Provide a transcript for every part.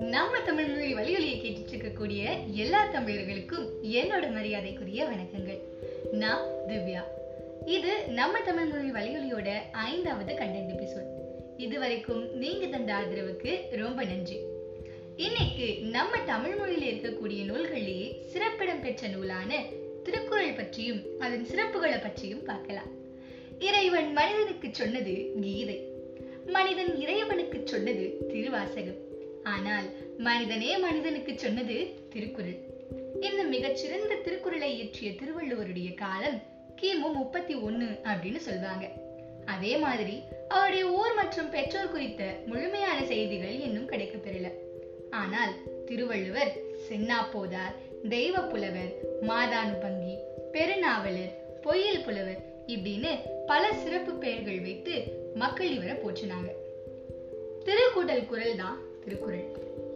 நம்ம தமிழ் மொழி கேட்டுட்டு இருக்கக்கூடிய எல்லா தமிழர்களுக்கும் என்னோட மரியாதைக்குரிய வணக்கங்கள். நான் திவ்யா. இது நம்ம தமிழ் மொழி ஐந்தாவது கண்டென்ட் எபிசோட் இதுவரைக்கும் நீங்க தந்த ஆதரவுக்கு ரொம்ப நன்றி. இன்னைக்கு நம்ம தமிழ் மொழியில இருக்கக்கூடிய நூல்களிலேயே சிறப்பிடம் பெற்ற நூலான திருக்குறள் பற்றியும் அதன் சிறப்புகளை பற்றியும் பார்க்கலாம். இறைவன் மனிதனுக்கு சொன்னது கீதை. மனிதன் இறைவனுக்கு சொன்னது திருவாசகம். ஆனால் மனிதனே மனிதனுக்கு சொன்னது திருக்குறள். இந்த மிகச்சிறந்த திருக்குறளை இயற்றிய திருவள்ளுவருடைய காலம் கிமு முப்பத்தி ஒண்ணு அப்படின்னு சொல்வாங்க. அதே மாதிரி அவருடைய ஊர் மற்றும் பெற்றோர் குறித்த முழுமையான செய்திகள் இன்னும் கிடைக்கப்பெறல. ஆனால் திருவள்ளுவர் சென்னாப்போதார் தெய்வ புலவர் மாதானுபங்கி பெருநாவலர் பொய்யல் புலவர் இப்படின்னு பல சிறப்பு பெயர்கள் வைத்து மக்கள் இவரை போற்றினாங்க. திருக்குடல் குரல் தான் திருக்குறள்.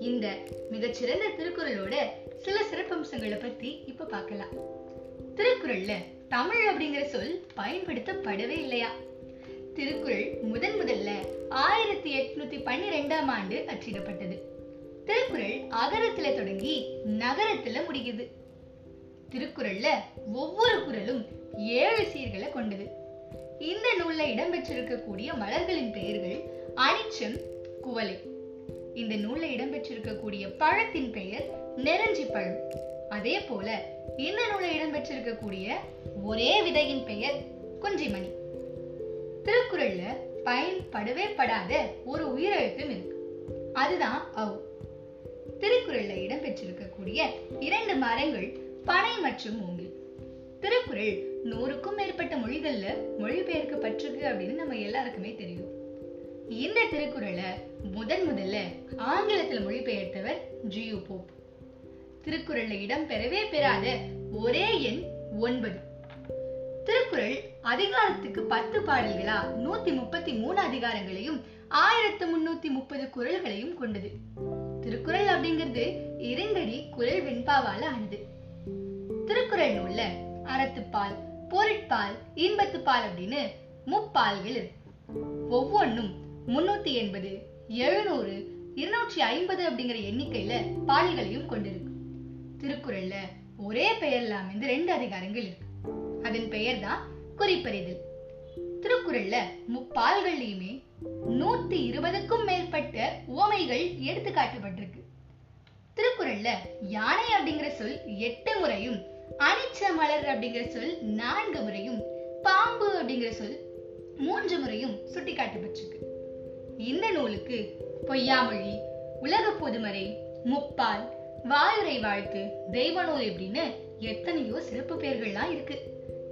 இந்த மிகச்சிறந்த திருக்குறளோட சில சிறப்பம்சங்களை பத்தி இப்ப பார்க்கலாம். திருக்குறள்ல தமிழ் அப்படிங்கிற சொல் பயன்படுத்தப்படவே இல்லையா? திருக்குறள் முதன் முதல்ல ஆயிரத்தி எட்நூத்தி பன்னிரெண்டாம் ஆண்டு அச்சிடப்பட்டது. திருக்குறள் அகரத்துல தொடங்கி நகரத்துல முடியுது திருக்குறள்ல ஒவ்வொரு குறளும் ஏழு சீர்களை கொண்டது. இந்த நூல்ல இடம்பெற்றிருக்கக்கூடிய மலர்களின் பெயர்கள் அனிச்சம் குவலை இந்த நூல்ல இடம்பெற்றிருக்கக்கூடிய பழத்தின் பெயர் நெரஞ்சி பழம். அதே போல இந்த நூல்ல இடம்பெற்றிருக்கக்கூடிய ஒரே விதையின் பெயர் குஞ்சிமணி. திருக்குறள்ல பயன்படவே படாத ஒரு உயிரெழுத்தும் இருக்கு. அதுதான் அவ் திருக்குறள்ல இடம்பெற்றிருக்கக்கூடிய இரண்டு மரங்கள் பனை மற்றும் மூங்கில் திருக்குறள் நூறுக்கும் மேற்பட்ட மொழிகள்ல மொழிபெயர்க்கப்பட்டிருக்கு அப்படின்னு நம்ம எல்லாருக்குமே தெரியும். இந்த திருக்குறளை முதன் முதல்ல ஆங்கிலத்துல மொழிபெயர்த்தவர் ஜியு போப். திருக்குறள்ல இடம் பெறவே பெறாத ஒரே எண் ஒன்பது. திருக்குறள் அதிகாரத்துக்கு பத்து பாடல்களா நூத்தி முப்பத்தி மூணு அதிகாரங்களையும் ஆயிரத்து முன்னூத்தி முப்பது குரல்களையும் கொண்டது. திருக்குறள் அப்படிங்கிறது இரண்டடி குரல் வெண்பாவால ஆனது. அறத்துப்பால் பொருட்பால் இன்பத்துப்பால் அப்படின்னு முப்பால்கள் இருக்கு. ஒவ்வொன்றும் முன்னூத்தி எண்பது எழுநூறு இருநூற்றி ஐம்பது அப்படிங்கிற எண்ணிக்கையில பாடல்களையும் கொண்டிருக்கு. திருக்குறள்ல ஒரே பெயர்ல அமைந்து ரெண்டு அதிகாரங்கள் இருக்கு. அதன் பெயர் தான் குறிப்பறிதல். திருக்குறள்ல முப்பால்கள்லயுமே நூத்தி இருபதுக்கும் மேற்பட்ட உவமைகள் எடுத்து காட்டப்பட்டிருக்கு திருக்குறள்ல யானை அப்படிங்கிற சொல் எட்டு முறையும் அனிச்ச மலர் அப்படிங்கிற சொல் நான்கு முறையும் பாம்பு அப்படிங்கிற சொல் மூன்று முறையும் சுட்டி காட்டப்பட்டிருக்கு இந்த நூலுக்கு பொய்யாமொழி உலக பொதுமறை முப்பால் வாயுரை வாழ்த்து தெய்வ நூல் இப்படின்னு எத்தனையோ சிறப்பு பெயர்கள்லாம் இருக்கு.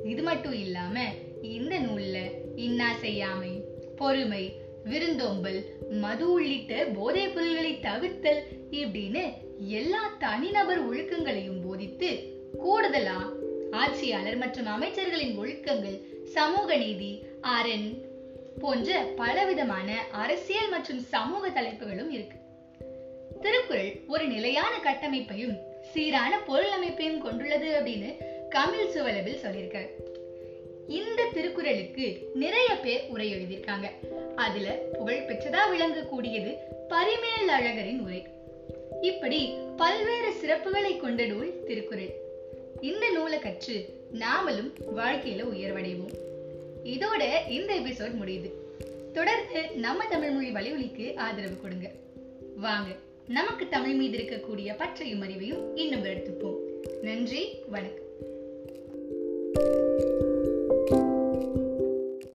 இது மட்டும் இல்லாம இந்த நூல்ல இன்னா செய்யாமை பொறுமை விருந்தோம்பல் மது உள்ளிட்ட போதைப் பொருள்களை தவிர்த்தல் இப்படின்னு எல்லா தனிநபர் ஒழுக்கங்களையும் போதித்து கூடுதலா ஆட்சியாளர் மற்றும் அமைச்சர்களின் ஒழுக்கங்கள் சமூக நீதி அரண் போன்ற பலவிதமான அரசியல் மற்றும் சமூக தலைப்புகளும் இருக்கு. திருக்குறள் ஒரு நிலையான கட்டமைப்பையும் சீரான பொருள் அமைப்பையும் கொண்டுள்ளது அப்படின்னு கமில் சுவலபில் சொல்லியிருக்காரு. இந்த திருக்குறளுக்கு நிறைய பேர் உரை எழுதியிருக்காங்க. அதுல புகழ் பெற்றதா விளங்கக்கூடியது பரிமேல் அழகரின் உரை. இப்படி பல்வேறு சிறப்புகளை கொண்ட நூல் திருக்குறள். இந்த நூலை கற்று நாமளும் வாழ்க்கையில உயர்வடைவோம். இதோட இந்த எபிசோட் முடியுது. தொடர்ந்து நம்ம தமிழ் மொழி வலியுலிக்கு ஆதரவு கொடுங்க. வாங்க நமக்கு தமிழ் மீது இருக்கக்கூடிய பற்றையும் அறிவையும் இன்னும் எடுத்துப்போம். நன்றி வணக்கம்.